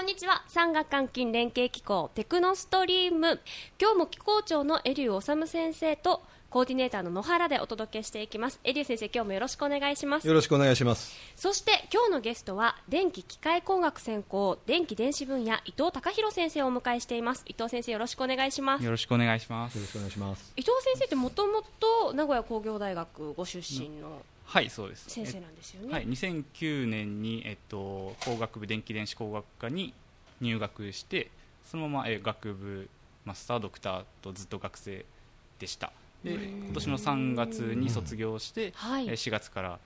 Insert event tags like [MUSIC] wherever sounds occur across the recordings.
こんにちは。産学官金連携機構テクノストリーム。今日も機構長のエリュー治先生とコーディネーターの野原でお届けしていきます。エリュー先生今日もよろしくお願いします。よろしくお願いします。そして今日のゲストは電気機械工学専攻電気電子分野伊藤隆弘先生をお迎えしています。伊藤先生よろしくお願いします。よろしくお願いします。よろしくお願いします。伊藤先生ってもともと名古屋工業大学ご出身のはいそうです。先生なんですよね、はい、2009年に、えっと、工学部電気電子工学科に入学してそのまま、え学部マスタードクターとずっと学生でした。で今年の3月に卒業して、はい。え4月から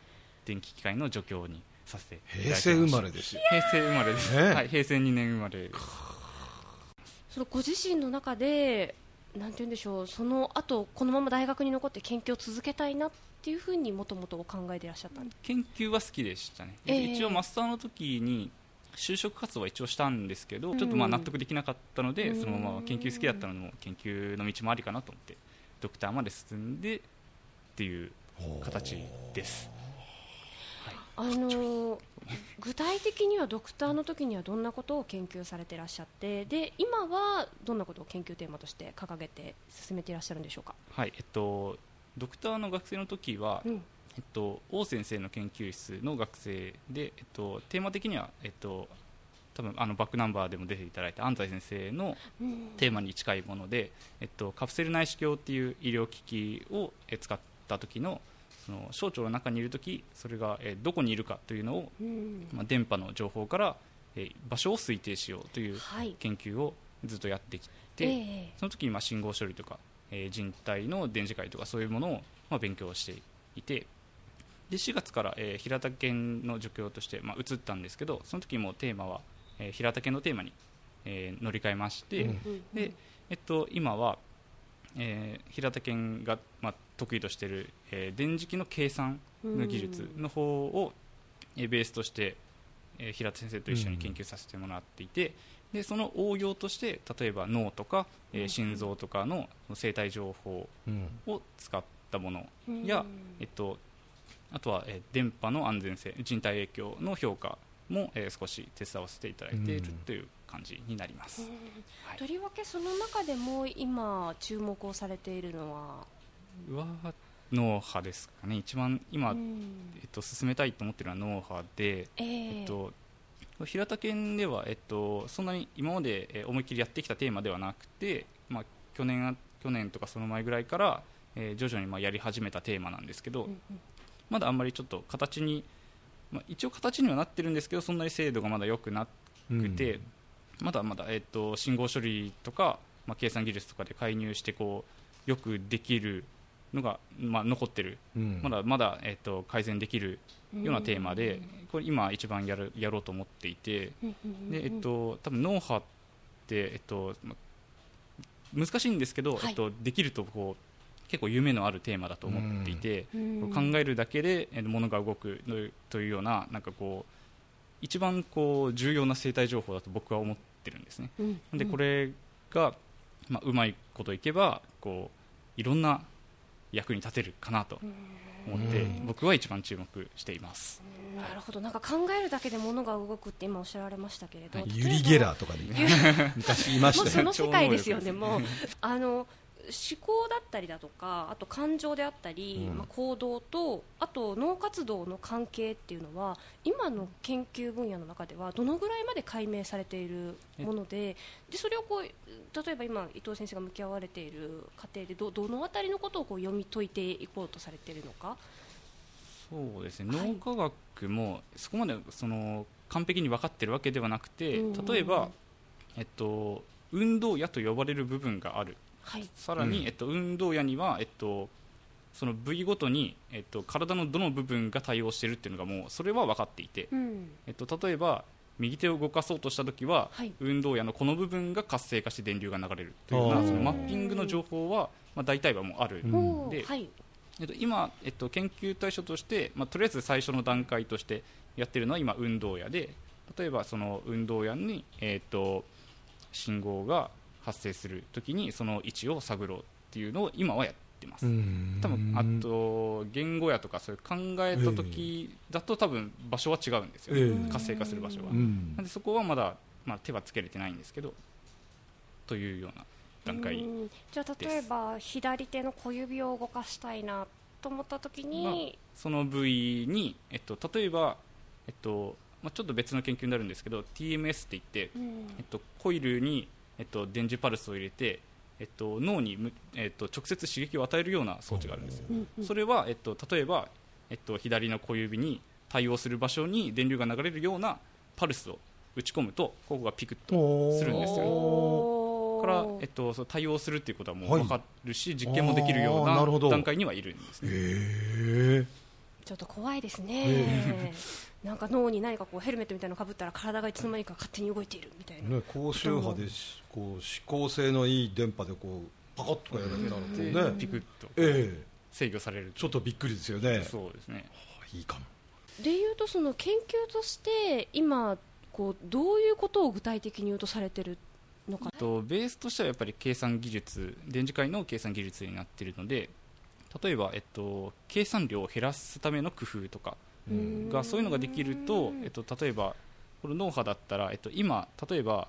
電気機械の助教にさせていただき平ました成生まれですよ。平成生まれです、ね。はい、平成2年生まれです。そのご自身の中でなんて言うんでしょう。その後このまま大学に残って研究を続けたいなっていうふうにもともとお考えでいらっしゃったんです研究は好きでしたね、ええ。一応マスターの時に就職活動は一応したんですけど、ちょっとまあ納得できなかったので、うん。そのまま研究好きだったのも研究の道もありかなと思ってドクターまで進んでっていう形ですあのー具体的にはドクターの時にはどんなことを研究されていらっしゃってで今はどんなことを研究テーマとして掲げて進めていらっしゃるんでしょうか、はいえっとドクターの学生の時は、うん。えっと、王先生の研究室の学生で、えっと、テーマ的には、えっと、多分あのバックナンバーでも出ていただいた安西先生のうん。テーマに近いもので、えっと、カプセル内視鏡っていう医療機器をえ使った時のその小腸の中にいる時それがえどこにいるかというのを、うん。まあ、電波の情報からえ場所を推定しようというはい。研究をずっとやってきて、ええ。その時にまあ信号処理とか、えー人体の電磁界とかそういうものをまあ勉強していてで4月から、えー平田県の助教として、まあ、移ったんですけどその時もテーマは、えー平田県のテーマに、えー乗り換えまして、でえっと、今は、えー平田県が、まあ、得意としている、えー電磁気の計算の技術の方を、えーベースとして、えー平田先生と一緒に研究させてもらっていて、でその応用として例えば脳とか、えー心臓とかの生体情報うん。を使ったものうん。や、えっと、あとは、えー電波の安全性人体影響の評価も、えー少し手伝わせていただいているうん。という感じになります。はい。とりわけその中でも今注目をされているのは、は脳波ですかね。一番今、うん。えっと、進めたいと思っているのは脳波で、ええ。えっと、平田県では、えっと、そんなに今までえー思いっきりやってきたテーマではなくて、まあ、去年去年とかその前ぐらいから、えー徐々にまあやり始めたテーマなんですけど、うんうん。まだあんまりちょっと形に、まあ、一応形にはなってるんですけどそんなに精度がまだ良くなくて、まだまだ、えっと、信号処理とか、まあ、計算技術とかで介入してこうよくできるのが、まあ、残ってる。うん。まだまだ、えっと、改善できるようなテーマで、これ今一番やるやろうと思っていて、でえっと、多分脳波って、えっとま難しいんですけど、はい。えっと、できるとこう結構夢のあるテーマだと思っていて、うん。考えるだけでえー物が動くのというようななんかこう一番こう重要な生態情報だと僕は思ってるんですね。うん。でこれが、まあ、うまいこといけばこういろんな役に立てるかなと思って、うん。僕は一番注目しています。なるほど。なんか考えるだけで物が動くって今おっしゃられましたけれど、はい。ユリ・ゲラーとかで。昔いましたよその世界ですよねもう。あの思考だったりだとかあと感情であったり、うん。まあ、行動とあと脳活動の関係っていうのは今の研究分野の中ではどのぐらいまで解明されているものででそれをこう例えば今伊藤先生が向き合われている過程でどどのあたりのことをこう読み解いていこうとされているのか？そうですね、はい。脳科学もそこまでその完璧に分かってるわけではなくて、うん。例えば、えっと、運動野と呼ばれる部分があるはい。さらに、うん。えっと、運動野には、えっと、その部位ごとに、えっと、体のどの部分が対応しているっていうのがもうそれは分かっていて、うん。えっと、例えば右手を動かそうとした時は、はい。運動野のこの部分が活性化して電流が流れるというようなそのマッピングの情報は、まあ、大体はもうある、うんではい。えっと、今、えっと、研究対象として、まあ、とりあえず最初の段階としてやってるのは今運動野で例えばその運動野に、えっと、信号が発生するときにその位置を探ろうっていうのを今はやってます、うん。多分あと言語やとかそういう考えた時だと多分場所は違うんですよね、ええ。活性化する場所は、うん。なんでそこはまだまあ、手はつけれてないんですけどというような段階うん。じゃあ例えば左手の小指を動かしたいなと思った時に、その部位に、えっと、例えば、えっとまあ、ちょっと別の研究になるんですけど TMS って言って、うん。えっと、コイルに、えっと、電磁パルスを入れて、えっと、脳にむ、えっと、直接刺激を与えるような装置があるんですよ、それは、えっと、例えば、えっと、左の小指に対応する場所に電流が流れるようなパルスを打ち込むとここがピクッとするんですよ。から、えっと、そう対応するっていうことはもうはい。分かるし、実験もできるような段階にはいるんですね。ちょっと怖いですね、[LAUGHS] なんか脳に何かこうヘルメットみたいなのかぶったら体がいつの間にか勝手に動いているみたいな、ね、高周波でしこう指向性のいい電波でこうパカッとかやられたらこうでねピクッと。ええ。制御されるちょっとびっくりですよね。そうですね。いいかも。でいうとその研究として今こうどういうことを具体的に言うとされてるのか。とベースとしてはやっぱり計算技術電磁界の計算技術になっているので例えば、えっと、計算量を減らすための工夫とかうん。がそういうのができると、えっと、例えばこの脳波だったら、えっと、今例えば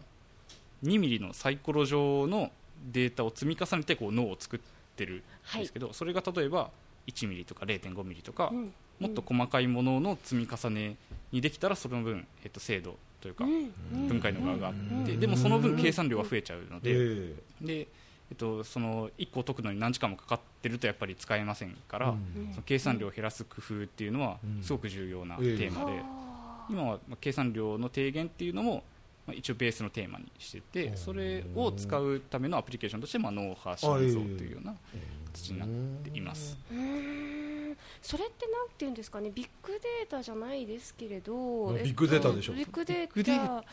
2ミリのサイコロ状のデータを積み重ねてこう脳を作ってるんはいですけど、それが例えば1ミリとか0.5ミリとか、うんもっと細かいものの積み重ねにできたらその分、えっと、精度というか、うん。分解の側があって、うん。でもその分計算量は増えちゃうので,、えでえっと、その1個解くのに何時間もかかってるとやっぱり使えませんから、うん。その計算量を減らす工夫っていうのはうん。すごく重要なテええーマで、は今はまあ計算量の低減っていうのもまあ一応ベースのテーマにしててうん。それを使うためのアプリケーションとしてまあ脳波心臓というような形になっています。それってなんていうんですかね？ビッグデータじゃないですけれど、ビッグデータでしょ。ビッグデータ。ビッグデー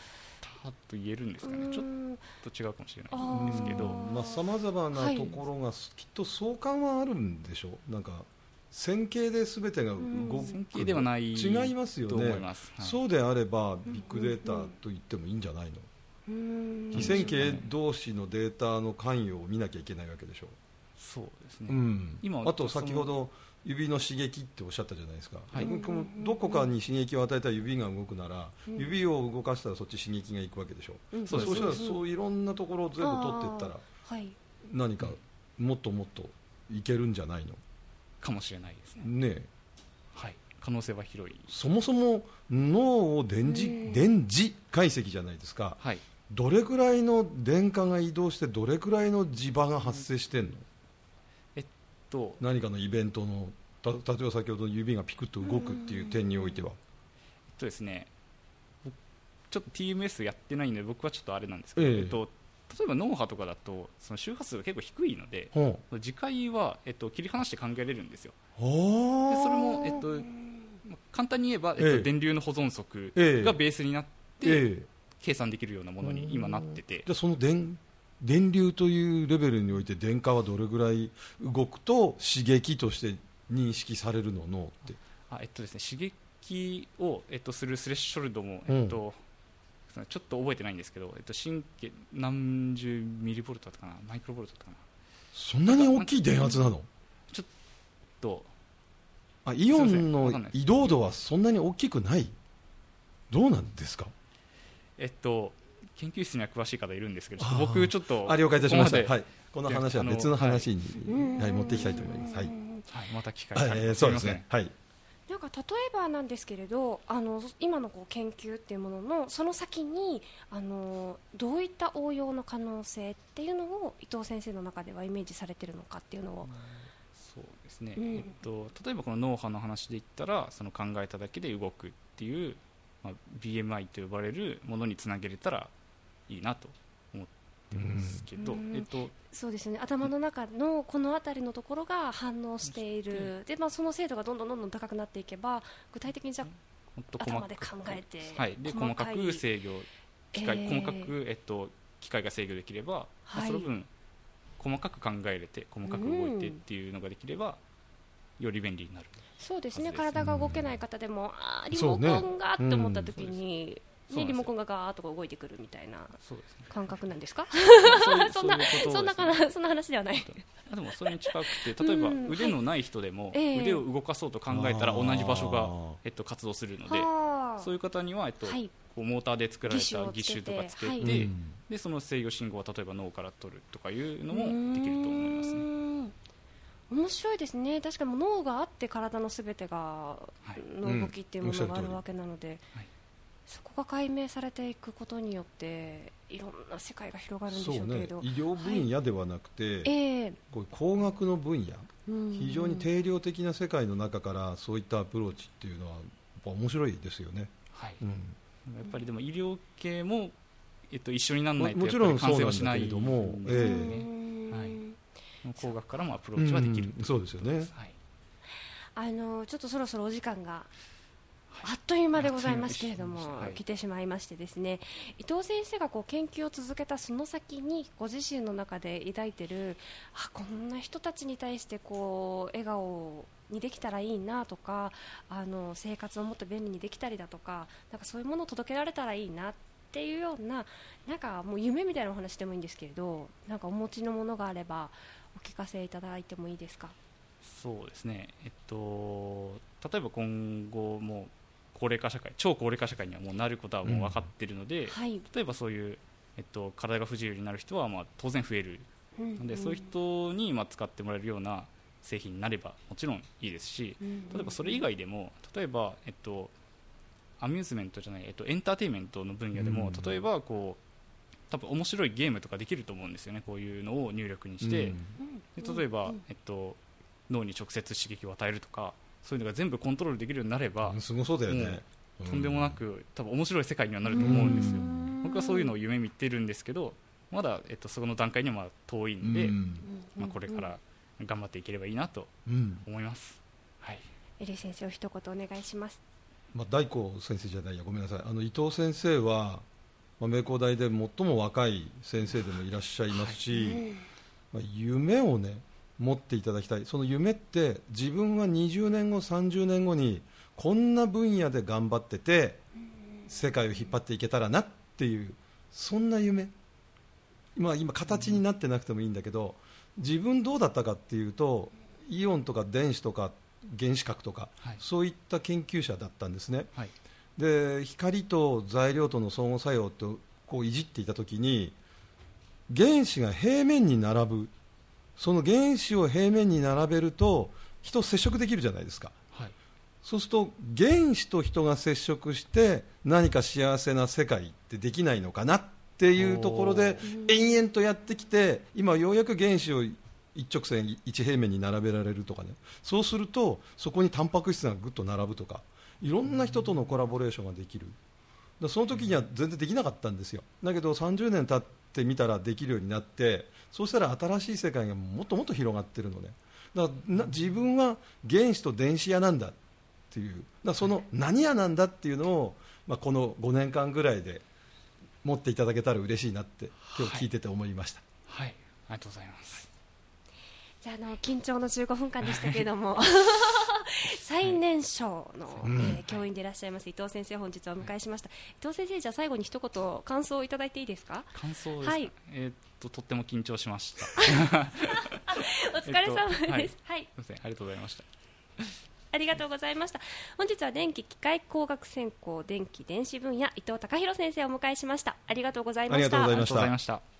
タと言えるんですかね？ちょっうんと違うかもしれないんですけど。まあさまざまなところがきっと相関はあるんでしょう。なんか線形で全てが動く。線形ではない違いますよね。はい。そうであればビッグデータと言ってもいいんじゃないの？うーん。非線形同士のデータの関与を見なきゃいけないわけでしょそうですね、うん。今あと先ほど指の刺激っておっしゃったじゃないですか、はい。このどこかに刺激を与えたら指が動くなら、うん。指を動かしたらそっち刺激がいくわけでしょ、うん。そうしたらそういろんなところを全部取っていったらはい。何かもっともっといけるんじゃないの？かもしれないですね、ねえ。はい、可能性は広い、そもそも脳を電磁,、うん。電磁解析じゃないですか。はい、どれくらいの電荷が移動してどれくらいの磁場が発生してんの、と。何かのイベントのた例えば先ほどの指がピクッと動くっていう点においては、えっとですね僕ちょっと TMS やってないんで僕はちょっっとあれなんですけど、ええ。えっと、例えば脳波とかだとその周波数が結構低いのでほ次回は、えっと、切り離して考えれるんですよ。うでそれも、えっと、まあ簡単に言えば、えっとええ。電流の保存則ええ。がベースになって、ええ。計算できるようなものに今なってて。じゃあその電電流というレベルにおいて電荷はどれぐらい動くと刺激として認識されるの？脳って。あ、えっとですね、刺激を、えっと、するスレッショルドも、うん。えっとちょっと覚えてないんですけど、えっと、神経何十ミリボルトだったかな？マイクロボルトだったかな？そんなに大きい電圧なの？とあイオンの移動度はそんなに大きくない？どうなんですか？えっと、研究室には詳しい方いるんですけど、ちょっとあー僕、ちょっと、あ了解いたしました。ここまで。はい、この話は別の話に、はい。持っていきたいと思います、はい。はい、また機会。はいがあればえーそうですね。はい。なんか例えばなんですけれどあの今のこう研究っていうもののその先にあのどういった応用の可能性っていうのを伊藤先生の中ではイメージされてるのかっていうのを、せん。そうですね、うん。えっと、例えばこの脳波の話で言ったら、その考えただけで動くっていう、まあ、BMI と呼ばれるものにつなげれたらいいなと思ってますけど、うん。えっと、そうですね。頭の中のこの辺りのところが反応している。で、まあ、その精度がどんどんどんどん高くなっていけば具体的にじゃ頭でかく考えて、はい、で細かいく制御機械、えー。細かく、えっと、機械が制御できれば、まあはい。その分細かく考えれて細かく動いてっていうのができれば、より便利になるそうですね。体が動けない方でも、あーリモコンがって思った時に、リモコンがガーッとこう動いてくるみたいな感覚なんですか？そんな [LAUGHS] そんなそんな話ではない。あでもそれに近くて例えばうん。腕のない人でも腕を動かそうと考えたら同じ場所が、えっと、活動するのではあ。そういう方には、えっとはい。こうモーターで作られた義義手とかつけて、でその制御信号を例えば脳から取るとかいうのもできると思いますね。ね面白いですね。確かに脳があって体のすべてがはい。の動きっていうものがあうんるわけなので、はいそこが解明されていくことによっていろんな世界が広がるんでしょうけれど、医療分野ではなくて、ええ。こういう工学の分野。うん。非常に定量的な世界の中からそういったアプローチっていうのはやっぱ面白いですよね、はい。うん。やっぱりでも医療系も、えっと、一緒にならもないともちろんやっぱり完成はしないそうなんだけれどもんですよね。うんはい。工学からもアプローチはできる、うん。そうですよね。はい。あのちょっとそろそろお時間がはいあっという間でございますけれども、はい。来てしまいましてですね伊藤先生がこう研究を続けたその先にご自身の中で抱いてるあこんな人たちに対してこう笑顔にできたらいいなとかあの生活をもっと便利にできたりだとかなんかそういうものを届けられたらいいなっていうようななんかもう夢みたいなお話でもいいんですけれどなんかお持ちのものがあればお聞かせいただいてもいいですか？そうですね、えっと、例えば今後も高齢化社会超高齢化社会にはもうなることはもう分かっているので、はい、例えばそういう、えっと、体が不自由になる人はまあ当然増える。ので、そういう人にまあ使ってもらえるような製品になればもちろんいいですし例えばそれ以外でも例えば、えっと、アミューズメントじゃない、えっと、エンターテインメントの分野でも、うん。例えばこう多分面白いゲームとかできると思うんですよねこういうのを入力にして、うん。で例えば、えっと、脳に直接刺激を与えるとかそういうのが全部コントロールできるようになれば、すごそうだよね、うとんでもなく多分面白い世界にはなると思うんですよ。うん。僕はそういうのを夢見てるんですけどまだ、えっと、そこの段階には遠いんで、うん。まあ、これから頑張っていければいいなとうん。思います、はい、エリー先生お一言お願いします。まあ、大光先生じゃないやごめんなさい。あの伊藤先生は、まあ、名工大で最も若い先生でもいらっしゃいますし、まあ、夢をね持っていただきたい。その夢って自分は20年後30年後にこんな分野で頑張ってて世界を引っ張っていけたらなっていうそんな夢。今今形になってなくてもいいんだけど自分どうだったかっていうとイオンとか電子とか原子核とか、はい。そういった研究者だったんですね。はい。で光と材料との相互作用とこういじっていたときに原子が平面に並ぶその原子を平面に並べると人接触できるじゃないですか。はい。そうすると原子と人が接触して何か幸せな世界ってできないのかなっていうところで延々とやってきて今ようやく原子を一直線一平面に並べられるとかね。そうするとそこにタンパク質がぐっと並ぶとかいろんな人とのコラボレーションができる。だその時には全然できなかったんですよ。だけど30年経ってみたらできるようになってそうしたら新しい世界がもっともっと広がってるのね。だな自分は原子と電子屋なんだっていう。だその何屋なんだっていうのを、まあ、この5年間ぐらいで持っていただけたら嬉しいなって今日聞いてて思いました、はい、ありがとうございます。じゃああの緊張の15分間でしたけれども。[LAUGHS] 最年少の、うん。えー教員でいらっしゃいます伊藤先生本日はお迎えしました、伊藤先生じゃあ最後に一言感想をいただいていいですか？感想ですか、はい。えーっととっても緊張しました。[LAUGHS] お疲れ様です、えっとはい。はい、すみませんありがとうございました。ありがとうございました。本日は電気機械工学専攻電気電子分野伊藤隆弘先生をお迎えしました。ありがとうございました。ありがとうございました